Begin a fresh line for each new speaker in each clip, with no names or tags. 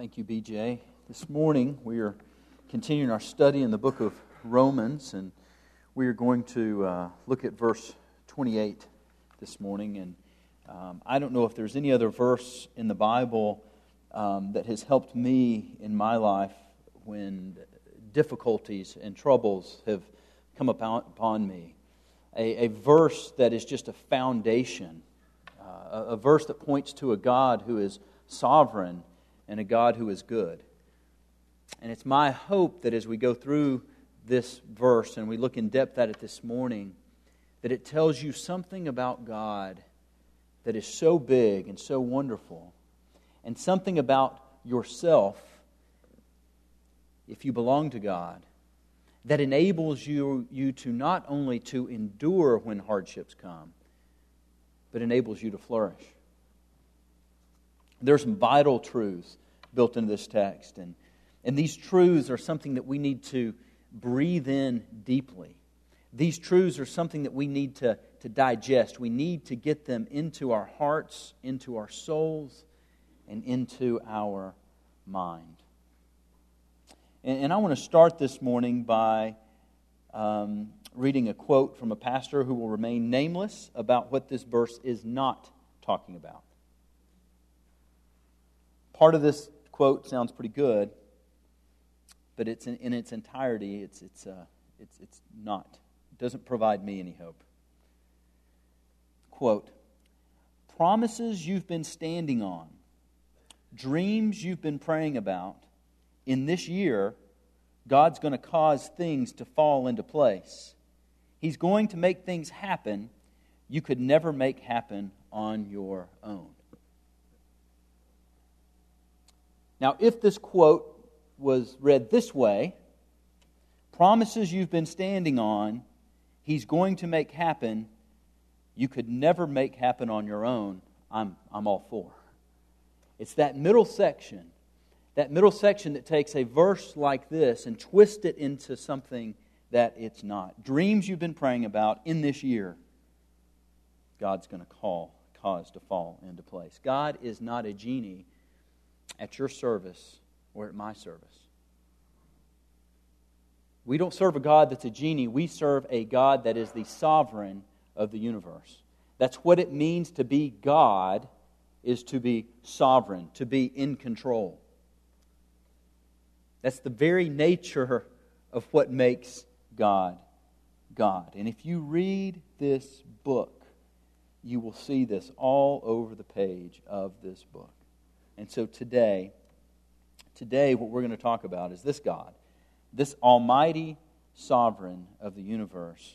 Thank you, BJ. This morning we are continuing our study in the book of Romans, and we are going to uh, look at verse 28 this morning. And um, I don't know if there's any other verse in the Bible um, that has helped me in my life when difficulties and troubles have come upon, me. A, a, verse that is just a foundation, uh, a, a verse that points to a God who is sovereign and a God who is good. And it's my hope that as we go through this verse and we look in depth at it this morning, that it tells you something about God that is so big and so wonderful, and something about yourself, if you belong to God, that enables you, you to not only to endure when hardships come, but enables you to flourish. There's some vital truths built into this text. And, and these truths are something that we need to breathe in deeply. These truths are something that we need to, to digest. We need to get them into our hearts, into our souls, and into our mind. And, and I want to start this morning by um, reading a quote from a pastor who will remain nameless about what this verse is not talking about. Part of this quote sounds pretty good, but it's in, in its entirety, it's, it's, uh, it's, it's not. It doesn't provide me any hope. Quote Promises you've been standing on, dreams you've been praying about, in this year, God's going to cause things to fall into place. He's going to make things happen you could never make happen on your own. Now, if this quote was read this way, promises you've been standing on, he's going to make happen, you could never make happen on your own, I'm, I'm all for. It's that middle section, that middle section that takes a verse like this and twists it into something that it's not. Dreams you've been praying about in this year, God's going to call, cause to fall into place. God is not a genie at your service or at my service. We don't serve a God that's a genie. We serve a God that is the sovereign of the universe. That's what it means to be God is to be sovereign, to be in control. That's the very nature of what makes God God. And if you read this book, you will see this all over the page of this book. And so today, today what we're going to talk about is this God, this almighty sovereign of the universe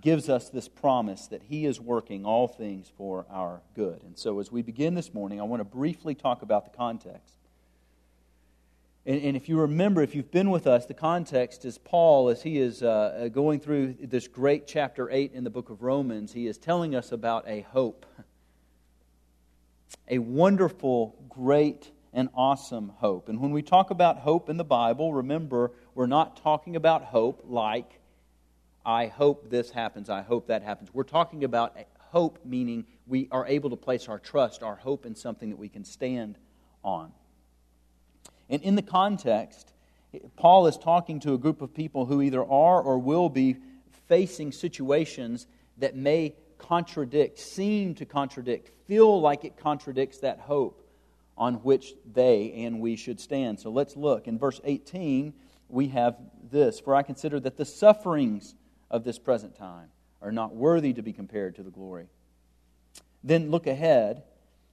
gives us this promise that he is working all things for our good. And so as we begin this morning, I want to briefly talk about the context. And, if you remember, if you've been with us, the context is Paul, as he is uh, going through this great chapter 8 in the book of Romans, he is telling us about a hope a wonderful, great, and awesome hope. And when we talk about hope in the Bible, remember, we're not talking about hope like, I hope this happens, I hope that happens. We're talking about hope, meaning we are able to place our trust, our hope in something that we can stand on. And in the context, Paul is talking to a group of people who either are or will be facing situations that may contradict, seem to contradict, feel like it contradicts that hope on which they and we should stand. So let's look. In verse 18, we have this For I consider that the sufferings of this present time are not worthy to be compared to the glory. Then look ahead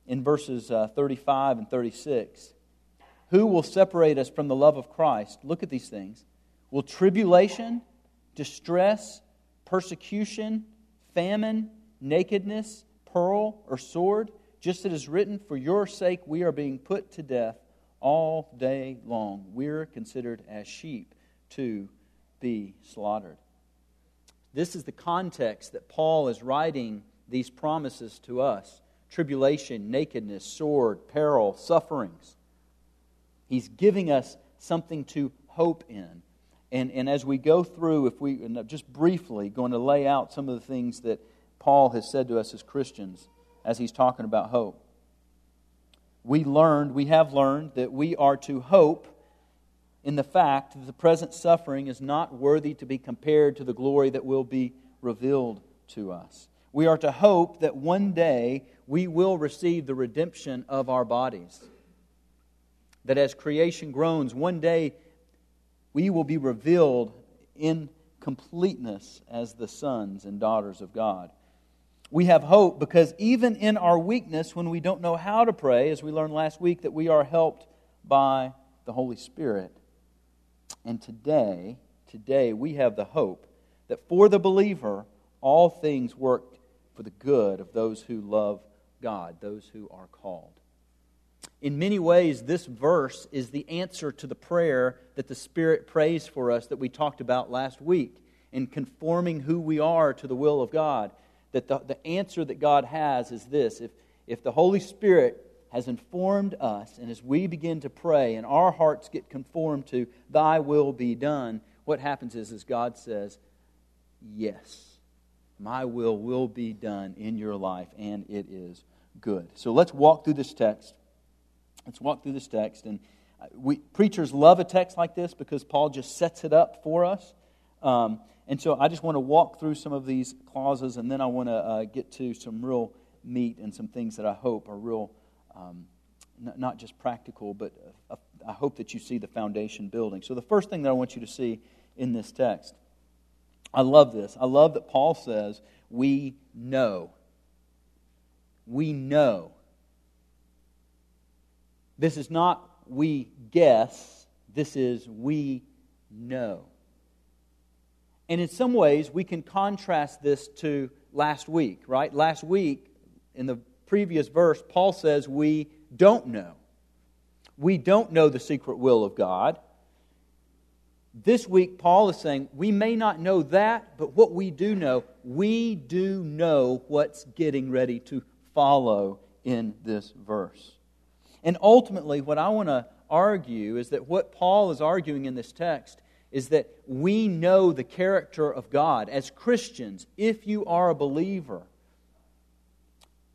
in verses uh, 35 and 36. Who will separate us from the love of Christ? Look at these things. Will tribulation, distress, persecution, famine, nakedness, peril, or sword, just as it is written, For your sake we are being put to death all day long. We're considered as sheep to be slaughtered. This is the context that Paul is writing these promises to us tribulation, nakedness, sword, peril, sufferings. He's giving us something to hope in. And, and as we go through, if we just briefly going to lay out some of the things that Paul has said to us as Christians as he's talking about hope. we learned, we have learned, that we are to hope in the fact that the present suffering is not worthy to be compared to the glory that will be revealed to us. We are to hope that one day we will receive the redemption of our bodies. That as creation groans, one day we will be revealed in completeness as the sons and daughters of God. We have hope because even in our weakness, when we don't know how to pray, as we learned last week, that we are helped by the Holy Spirit. And today, today we have the hope that for the believer, all things work for the good of those who love God, those who are called. In many ways, this verse is the answer to the prayer that the Spirit prays for us that we talked about last week in conforming who we are to the will of God that the, the answer that God has is this if, if the Holy Spirit has informed us, and as we begin to pray and our hearts get conformed to thy will be done, what happens is, is God says, Yes, my will will be done in your life, and it is good. So let's walk through this text. Let's walk through this text. And uh, we, preachers love a text like this because Paul just sets it up for us. Um, and so I just want to walk through some of these clauses, and then I want to uh, get to some real meat and some things that I hope are real, um, n- not just practical, but uh, I hope that you see the foundation building. So the first thing that I want you to see in this text, I love this. I love that Paul says, We know. We know. This is not we guess, this is we know. And in some ways, we can contrast this to last week, right? Last week, in the previous verse, Paul says we don't know. We don't know the secret will of God. This week, Paul is saying we may not know that, but what we do know, we do know what's getting ready to follow in this verse. And ultimately, what I want to argue is that what Paul is arguing in this text is that we know the character of God. As Christians, if you are a believer,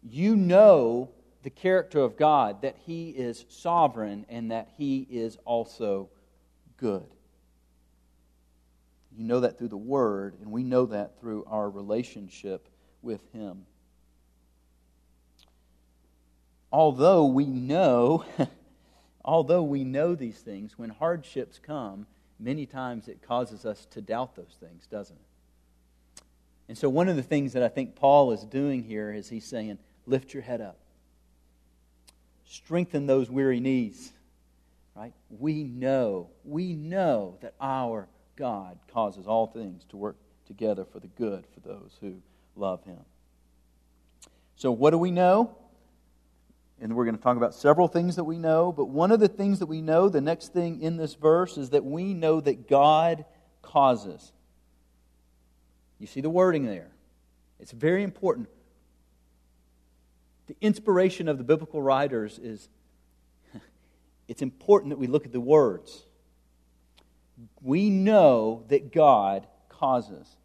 you know the character of God, that He is sovereign and that He is also good. You know that through the Word, and we know that through our relationship with Him. Although we know, although we know these things, when hardships come, many times it causes us to doubt those things, doesn't it? And so, one of the things that I think Paul is doing here is he's saying, lift your head up, strengthen those weary knees. Right? We know, we know that our God causes all things to work together for the good for those who love him. So, what do we know? And we're going to talk about several things that we know, but one of the things that we know, the next thing in this verse, is that we know that God causes. You see the wording there. It's very important. The inspiration of the biblical writers is it's important that we look at the words. We know that God causes.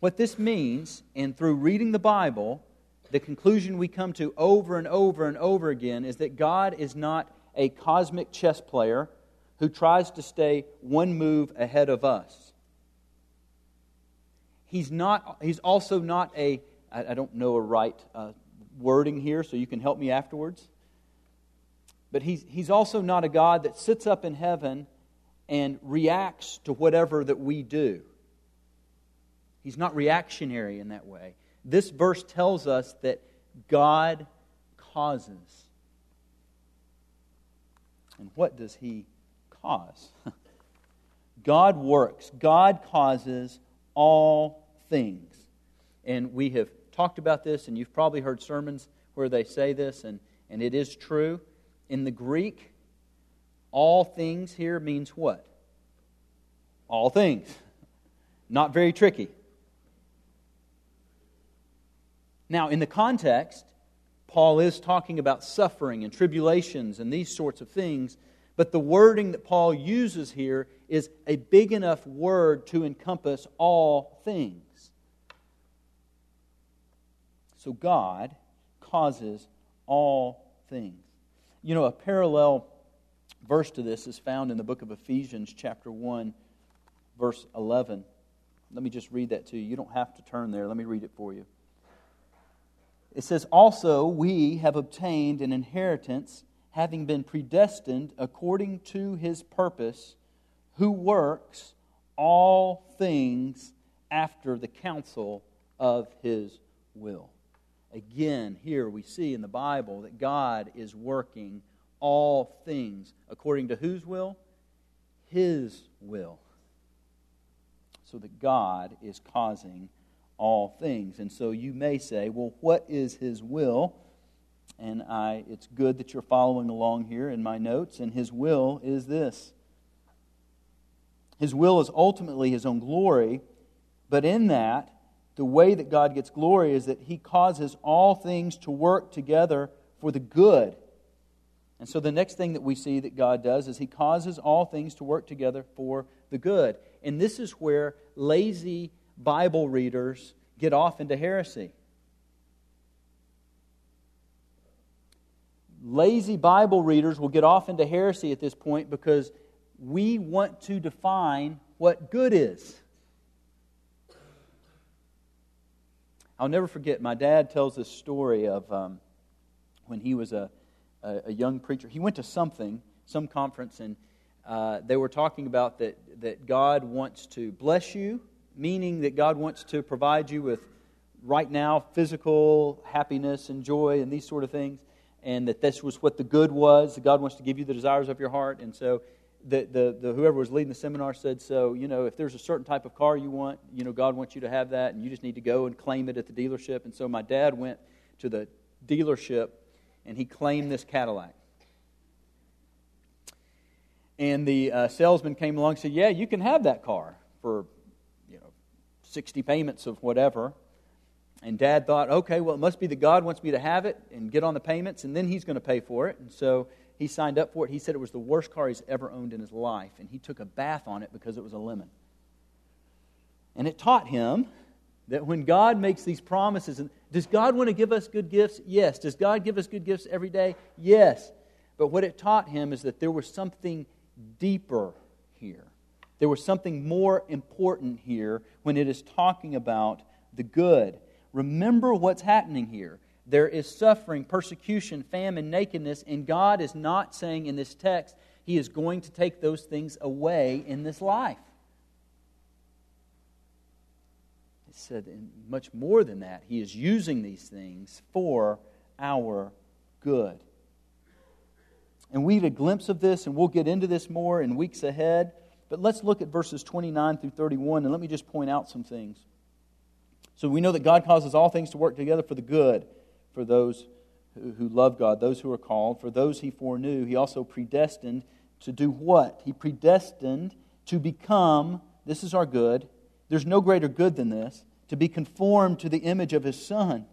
What this means, and through reading the Bible, the conclusion we come to over and over and over again is that God is not a cosmic chess player who tries to stay one move ahead of us. He's, not, he's also not a, I, don't know a right uh, wording here, so you can help me afterwards. But he's, he's also not a God that sits up in heaven and reacts to whatever that we do. He's not reactionary in that way. This verse tells us that God causes. And what does He cause? God works, God causes all things. And we have talked about this, and you've probably heard sermons where they say this, and, and it is true. In the Greek, all things here means what? All things. Not very tricky. Now, in the context, Paul is talking about suffering and tribulations and these sorts of things, but the wording that Paul uses here is a big enough word to encompass all things. So God causes all things. You know, a parallel verse to this is found in the book of Ephesians, chapter 1, verse 11. Let me just read that to you. You don't have to turn there. Let me read it for you. It says, Also, we have obtained an inheritance, having been predestined according to his purpose, who works all things after the counsel of his will. Again, here we see in the Bible that God is working all things according to whose will? His will. So that God is causing all things. And so you may say, well, what is His will? And I, it's good that you're following along here in my notes. And His will is this His will is ultimately His own glory, but in that, the way that God gets glory is that He causes all things to work together for the good and so the next thing that we see that God does is He causes all things to work together for the good. And this is where lazy Bible readers get off into heresy. Lazy Bible readers will get off into heresy at this point because we want to define what good is. I'll never forget, my dad tells this story of um, when he was a a, a young preacher. He went to something, some conference, and uh, they were talking about that, that God wants to bless you, meaning that God wants to provide you with right now physical happiness and joy and these sort of things, and that this was what the good was. God wants to give you the desires of your heart. And so the, the, the, whoever was leading the seminar said, so, you know, if there's a certain type of car you want, you know, God wants you to have that, and you just need to go and claim it at the dealership. And so my dad went to the dealership and he claimed this Cadillac. And the uh, salesman came along and said, Yeah, you can have that car for 60 payments of whatever. And dad thought, okay, well, it must be that God wants me to have it and get on the payments, and then he's going to pay for it. And so he signed up for it. He said it was the worst car he's ever owned in his life, and he took a bath on it because it was a lemon. And it taught him that when God makes these promises, and does God want to give us good gifts? Yes. Does God give us good gifts every day? Yes. But what it taught him is that there was something deeper here. There was something more important here when it is talking about the good. Remember what's happening here. There is suffering, persecution, famine, nakedness, and God is not saying in this text He is going to take those things away in this life. It said, much more than that, He is using these things for our good. And we get a glimpse of this, and we'll get into this more in weeks ahead. But let's look at verses 29 through 31, and let me just point out some things. So we know that God causes all things to work together for the good for those who, love God, those who are called. For those He foreknew, He also predestined to do what? He predestined to become, this is our good, there's no greater good than this to be conformed to the image of his son.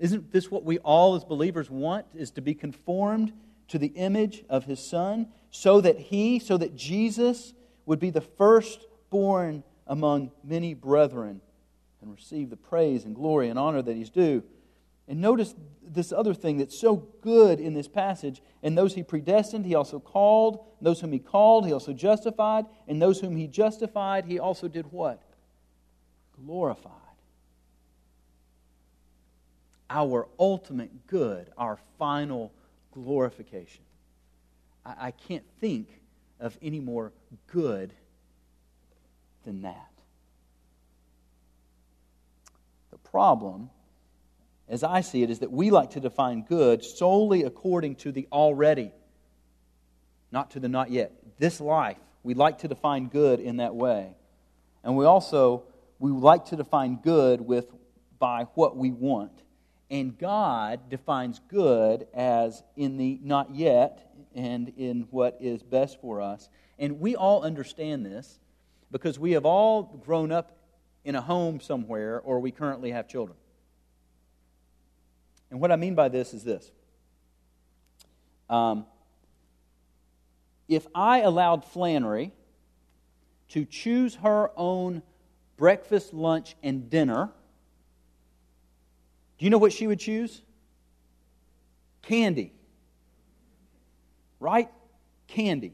Isn't this what we all as believers want? Is to be conformed to the image of his son so that he, so that Jesus would be the firstborn among many brethren and receive the praise and glory and honor that he's due. And notice this other thing that's so good in this passage. And those he predestined, he also called. Those whom he called, he also justified. And those whom he justified, he also did what? Glorified. Our ultimate good, our final glorification. I, I can't think of any more good than that. The problem as I see it, is that we like to define good solely according to the already, not to the not yet. This life, we like to define good in that way. And we also we like to define good with by what we want. And God defines good as in the not yet and in what is best for us. And we all understand this because we have all grown up in a home somewhere or we currently have children. And what I mean by this is this. Um, if I allowed Flannery to choose her own breakfast, lunch, and dinner, do you know what she would choose? Candy. right? Candy.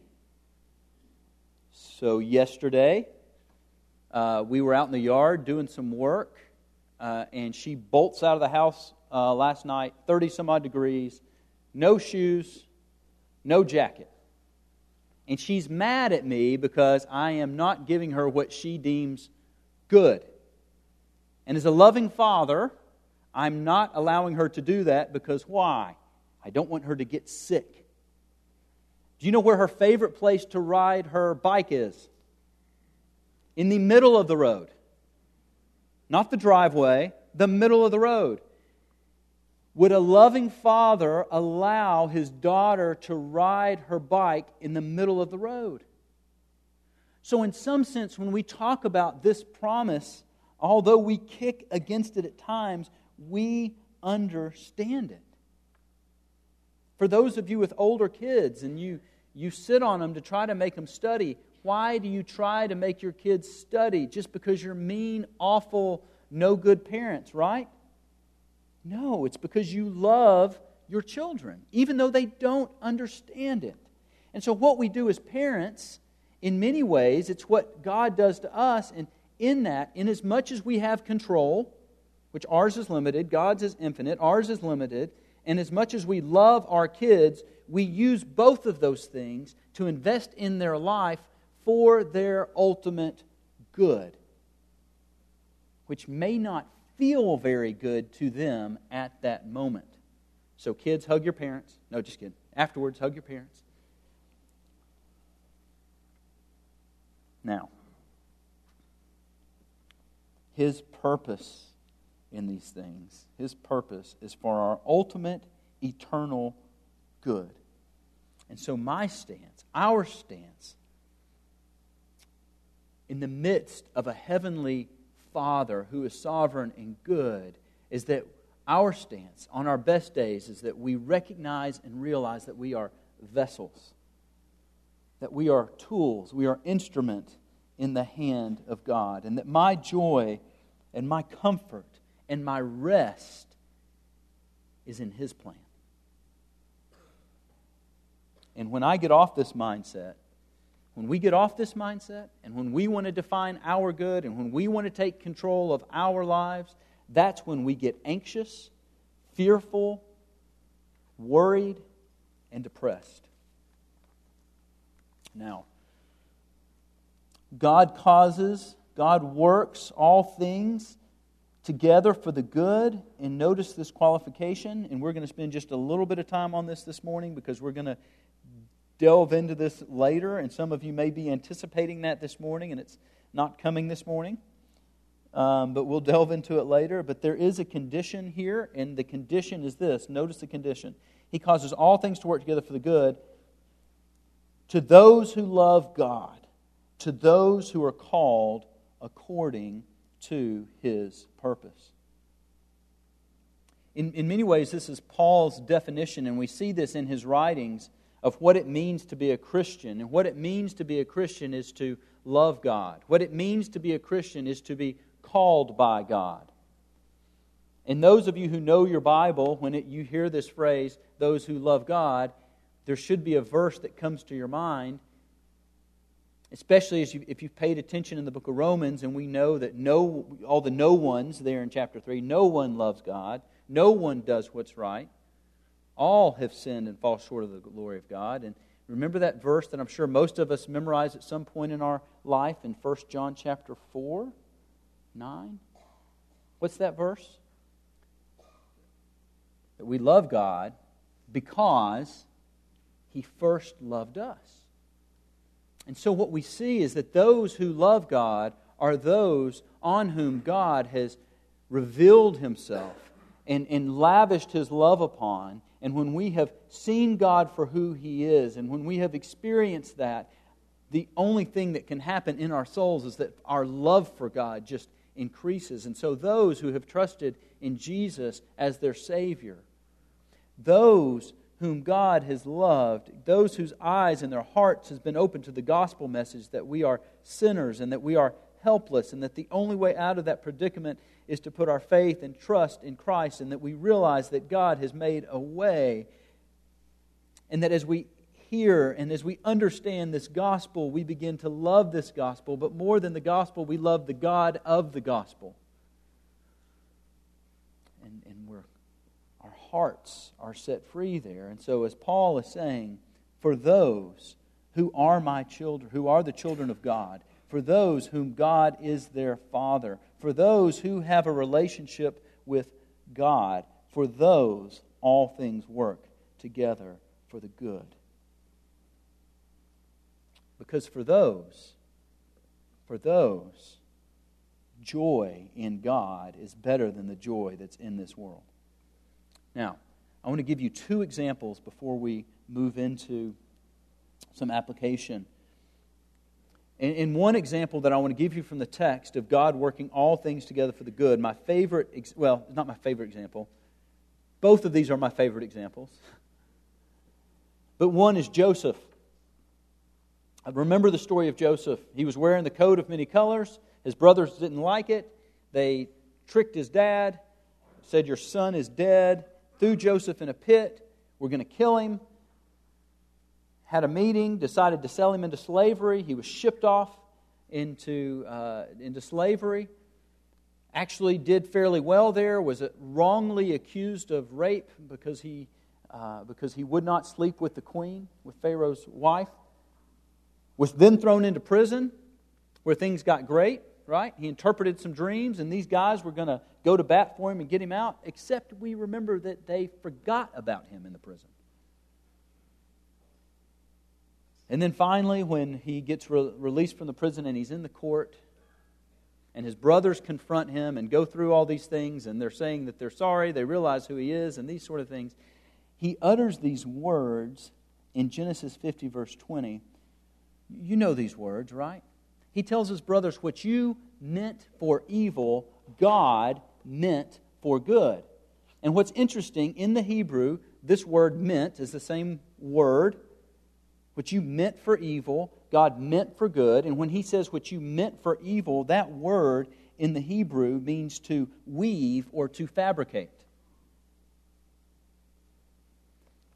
So, yesterday, uh, we were out in the yard doing some work, uh, and she bolts out of the house uh, last night, 30 some odd degrees, no shoes, no jacket. And she's mad at me because I am not giving her what she deems good. And as a loving father, I'm not allowing her to do that because why? I don't want her to get sick. Do you know where her favorite place to ride her bike is? In the middle of the road. Not the driveway, the middle of the road. Would a loving father allow his daughter to ride her bike in the middle of the road? So, in some sense, when we talk about this promise, although we kick against it at times, we understand it. For those of you with older kids and you, you sit on them to try to make them study, why do you try to make your kids study? Just because you're mean, awful, no good parents, right? No, it's because you love your children, even though they don't understand it. And so, what we do as parents, in many ways, it's what God does to us. And in that, in as much as we have control, which ours is limited, God's is infinite, ours is limited, and as much as we love our kids, we use both of those things to invest in their life for their ultimate good, which may not feel very good to them at that moment. So, kids, hug your parents. No, just kidding. Afterwards, hug your parents. Now, his purpose in these things, his purpose is for our ultimate eternal good. And so, my stance, our stance, in the midst of a heavenly Father who is sovereign and good is that our stance on our best days is that we recognize and realize that we are vessels, that we are tools, we are instrument in the hand of God, and that my joy and my comfort and my rest is in His plan. And when I get off this mindset, when we get off this mindset and when we want to define our good and when we want to take control of our lives, that's when we get anxious, fearful, worried, and depressed. Now, God causes, God works all things together for the good. And notice this qualification, and we're going to spend just a little bit of time on this this morning because we're going to delve into this later, and some of you may be anticipating that this morning, and it's not coming this morning. Um, but we'll delve into it later. But there is a condition here, and the condition is this. Notice the condition. He causes all things to work together for the good to those who love God, to those who are called according to his purpose. In, in many ways, this is Paul's definition, and we see this in his writings of what it means to be a Christian. And what it means to be a Christian is to love God. What it means to be a Christian is to be called by God. And those of you who know your Bible, when it, you hear this phrase, those who love God, there should be a verse that comes to your mind, especially you, if you've paid attention in the book of Romans, and we know that no, all the no ones there in chapter 3, no one loves God, no one does what's right. All have sinned and fall short of the glory of God. And remember that verse that I'm sure most of us memorize at some point in our life in 1 John chapter 4, 9? What's that verse? That we love God because he first loved us. And so what we see is that those who love God are those on whom God has revealed himself and, and lavished his love upon and when we have seen God for who He is, and when we have experienced that, the only thing that can happen in our souls is that our love for God just increases. And so, those who have trusted in Jesus as their Savior, those whom God has loved, those whose eyes and their hearts has been opened to the gospel message that we are sinners and that we are helpless and that the only way out of that predicament is to put our faith and trust in Christ and that we realize that God has made a way. And that as we hear and as we understand this gospel, we begin to love this gospel. But more than the gospel, we love the God of the gospel. And, and we're, our hearts are set free there. And so, as Paul is saying, for those who are my children, who are the children of God, for those whom God is their Father, for those who have a relationship with God, for those all things work together for the good. Because for those, for those, joy in God is better than the joy that's in this world. Now, I want to give you two examples before we move into some application. In, one example that I want to give you from the text of God working all things together for the good, my favorite, well, it's not my favorite example. Both of these are my favorite examples. But one is Joseph. I remember the story of Joseph. He was wearing the coat of many colors. His brothers didn't like it. They tricked his dad, said, Your son is dead, threw Joseph in a pit. We're going to kill him. Had a meeting, decided to sell him into slavery. He was shipped off into, uh, into slavery. Actually, did fairly well there, was wrongly accused of rape because he uh, because he would not sleep with the queen, with Pharaoh's wife. Was then thrown into prison where things got great, right? He interpreted some dreams, and these guys were going to go to bat for him and get him out, except we remember that they forgot about him in the prison. And then finally, when he gets re- released from the prison and he's in the court, and his brothers confront him and go through all these things, and they're saying that they're sorry, they realize who he is, and these sort of things he utters these words in Genesis 50, verse 20. You know these words, right? He tells his brothers, What you meant for evil, God meant for good. And what's interesting, in the Hebrew, this word meant is the same word. What you meant for evil, God meant for good. And when he says what you meant for evil, that word in the Hebrew means to weave or to fabricate.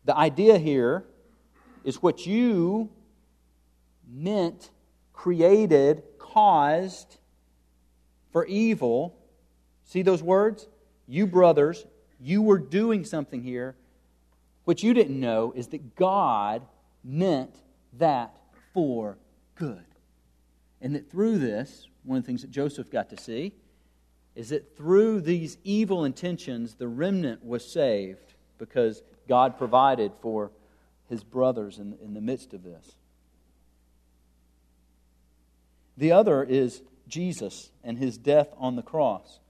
The idea here is what you meant, created, caused for evil. See those words? You brothers, you were doing something here. What you didn't know is that God meant that for good. And that through this, one of the things that Joseph got to see is that through these evil intentions, the remnant was saved because God provided for his brothers in, in the midst of this. The other is Jesus and his death on the cross.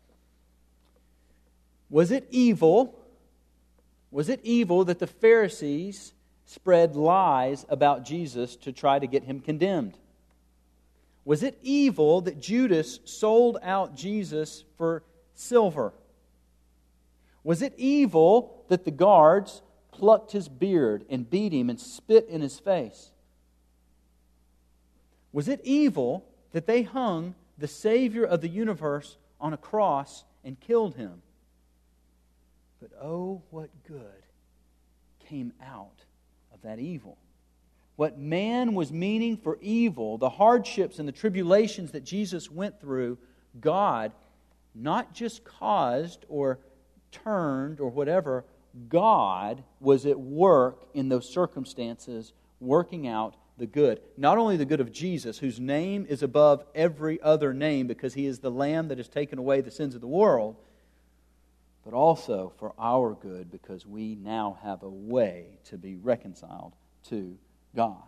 Was it evil? Was it evil that the Pharisees spread lies about Jesus to try to get him condemned? Was it evil that Judas sold out Jesus for silver? Was it evil that the guards plucked his beard and beat him and spit in his face? Was it evil that they hung the Savior of the universe on a cross and killed him? But oh, what good came out of that evil. What man was meaning for evil, the hardships and the tribulations that Jesus went through, God not just caused or turned or whatever, God was at work in those circumstances, working out the good. Not only the good of Jesus, whose name is above every other name because he is the Lamb that has taken away the sins of the world, but also for our good because we now have a way to be reconciled to God.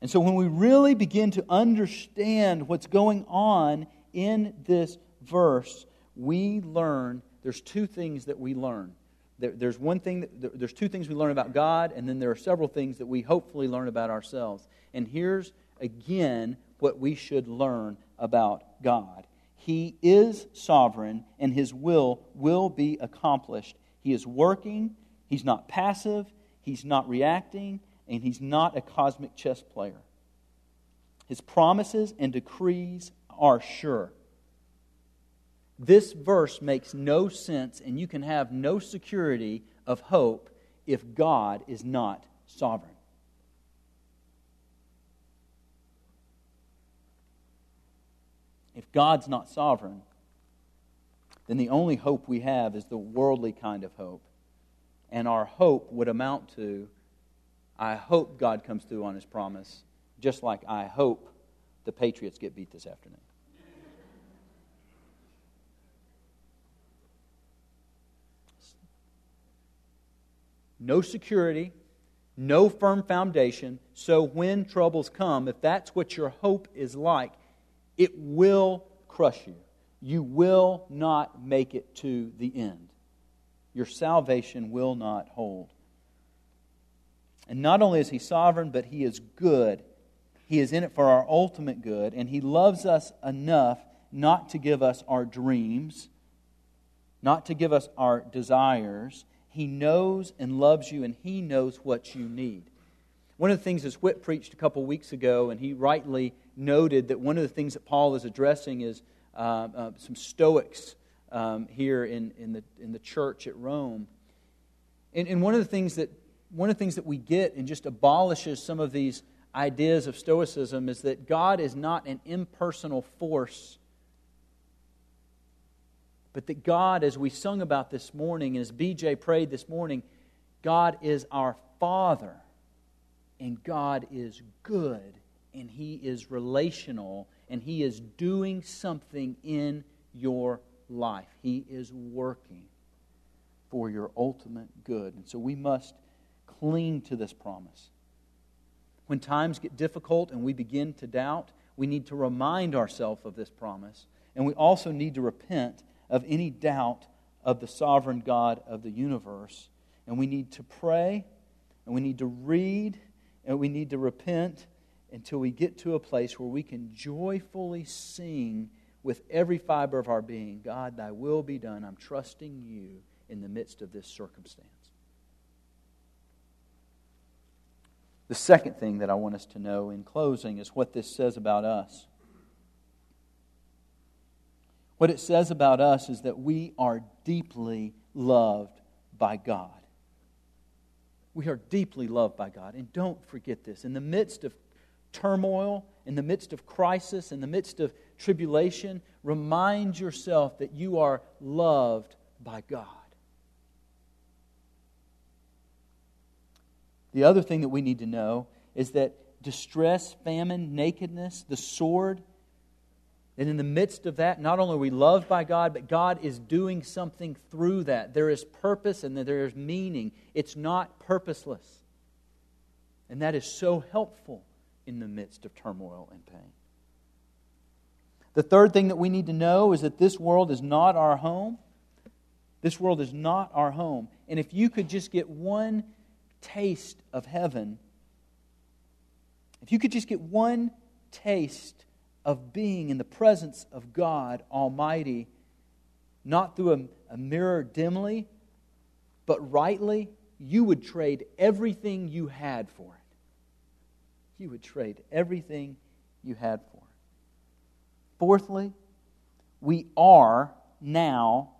And so when we really begin to understand what's going on in this verse, we learn there's two things that we learn there, there's one thing that, there's two things we learn about God, and then there are several things that we hopefully learn about ourselves. And here's again what we should learn about God. He is sovereign, and His will will be accomplished. He is working, He's not passive, He's not reacting, and He's not a cosmic chess player. His promises and decrees are sure. This verse makes no sense, and you can have no security of hope if God is not sovereign. If God's not sovereign, then the only hope we have is the worldly kind of hope. And our hope would amount to I hope God comes through on his promise, just like I hope the Patriots get beat this afternoon. No security, no firm foundation. So when troubles come, if that's what your hope is like, it will crush you. You will not make it to the end. Your salvation will not hold. And not only is He sovereign, but He is good. He is in it for our ultimate good, and He loves us enough not to give us our dreams, not to give us our desires. He knows and loves you, and He knows what you need. One of the things that Whit preached a couple weeks ago, and he rightly noted that one of the things that Paul is addressing is uh, uh, some Stoics um, here in, in, the, in the church at Rome. And, and one of the things that one of the things that we get and just abolishes some of these ideas of Stoicism is that God is not an impersonal force, but that God, as we sung about this morning, and as BJ prayed this morning, God is our Father, and God is good, and He is relational, and He is doing something in your life. He is working for your ultimate good. And so we must cling to this promise. When times get difficult and we begin to doubt, we need to remind ourselves of this promise. And we also need to repent of any doubt of the sovereign God of the universe. And we need to pray, and we need to read, and we need to repent until we get to a place where we can joyfully sing with every fiber of our being God, thy will be done. I'm trusting you in the midst of this circumstance. The second thing that I want us to know in closing is what this says about us. What it says about us is that we are deeply loved by God. We are deeply loved by God. And don't forget this. In the midst of turmoil, in the midst of crisis, in the midst of tribulation, remind yourself that you are loved by God. The other thing that we need to know is that distress, famine, nakedness, the sword, and in the midst of that, not only are we loved by God, but God is doing something through that. There is purpose and there is meaning. It's not purposeless. And that is so helpful in the midst of turmoil and pain. The third thing that we need to know is that this world is not our home. This world is not our home. And if you could just get one taste of heaven, if you could just get one taste of being in the presence of God Almighty, not through a, a mirror dimly, but rightly, you would trade everything you had for it you would trade everything you had for it. Fourthly, we are now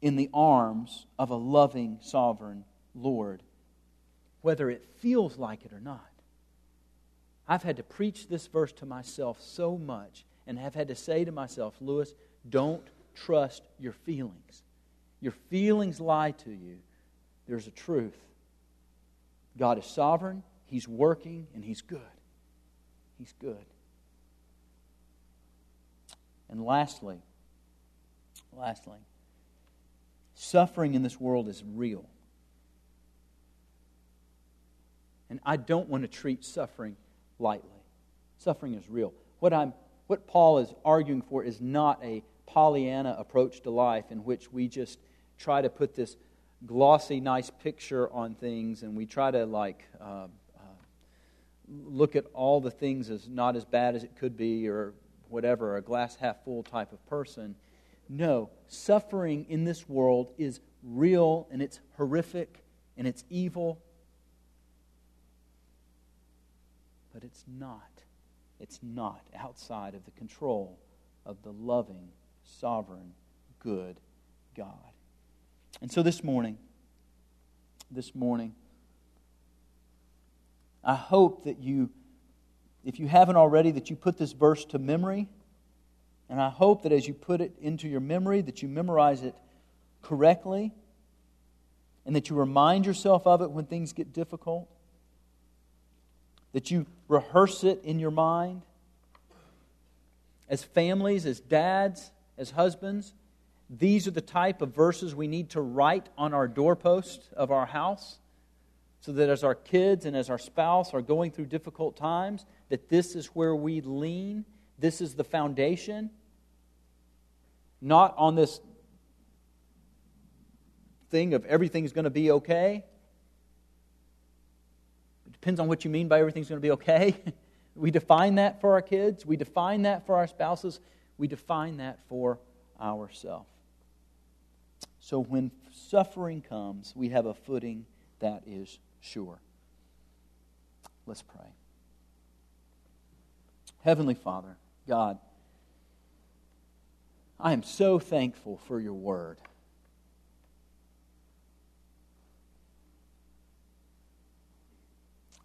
in the arms of a loving, sovereign Lord, whether it feels like it or not. I've had to preach this verse to myself so much and have had to say to myself, Lewis, don't trust your feelings. Your feelings lie to you. There's a truth. God is sovereign, He's working, and He's good. He's good. And lastly, lastly, suffering in this world is real. And I don't want to treat suffering lightly. Suffering is real. What, I'm, what Paul is arguing for is not a Pollyanna approach to life in which we just try to put this glossy, nice picture on things and we try to, like, uh, look at all the things as not as bad as it could be or whatever, a glass half full type of person. No, suffering in this world is real and it's horrific and it's evil. But it's not. It's not outside of the control of the loving, sovereign, good God. And so this morning, this morning, I hope that you, if you haven't already, that you put this verse to memory And I hope that as you put it into your memory, that you memorize it correctly and that you remind yourself of it when things get difficult, that you rehearse it in your mind. As families, as dads, as husbands, these are the type of verses we need to write on our doorpost of our house so that as our kids and as our spouse are going through difficult times, that this is where we lean, this is the foundation, not on this thing of everything's going to be okay. Depends on what you mean by everything's going to be okay. we define that for our kids, we define that for our spouses, we define that for ourselves. So when suffering comes, we have a footing that is sure. Let's pray. Heavenly Father, God, I am so thankful for your word.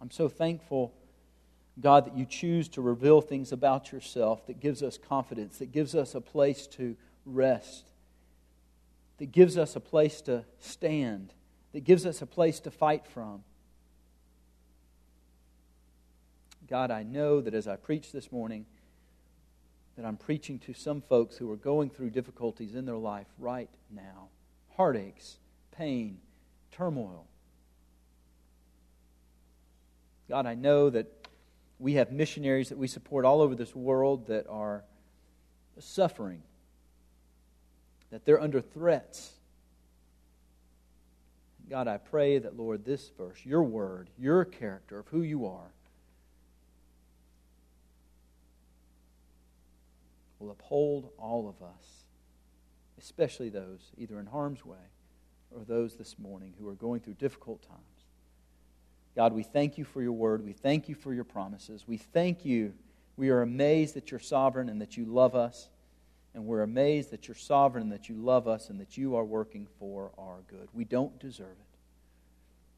I'm so thankful, God, that you choose to reveal things about yourself that gives us confidence, that gives us a place to rest, that gives us a place to stand, that gives us a place to fight from. God, I know that as I preach this morning, that I'm preaching to some folks who are going through difficulties in their life right now heartaches, pain, turmoil. God, I know that we have missionaries that we support all over this world that are suffering, that they're under threats. God, I pray that, Lord, this verse, your word, your character of who you are, will uphold all of us, especially those either in harm's way or those this morning who are going through difficult times. God, we thank you for your word. We thank you for your promises. We thank you. We are amazed that you're sovereign and that you love us. And we're amazed that you're sovereign and that you love us and that you are working for our good. We don't deserve it,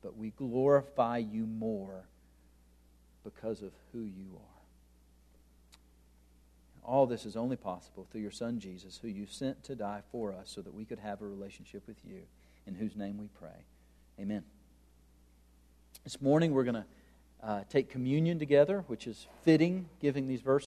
but we glorify you more because of who you are. All this is only possible through your Son Jesus, who you sent to die for us so that we could have a relationship with you, in whose name we pray. Amen. This morning we're going to uh, take communion together, which is fitting, giving these verses.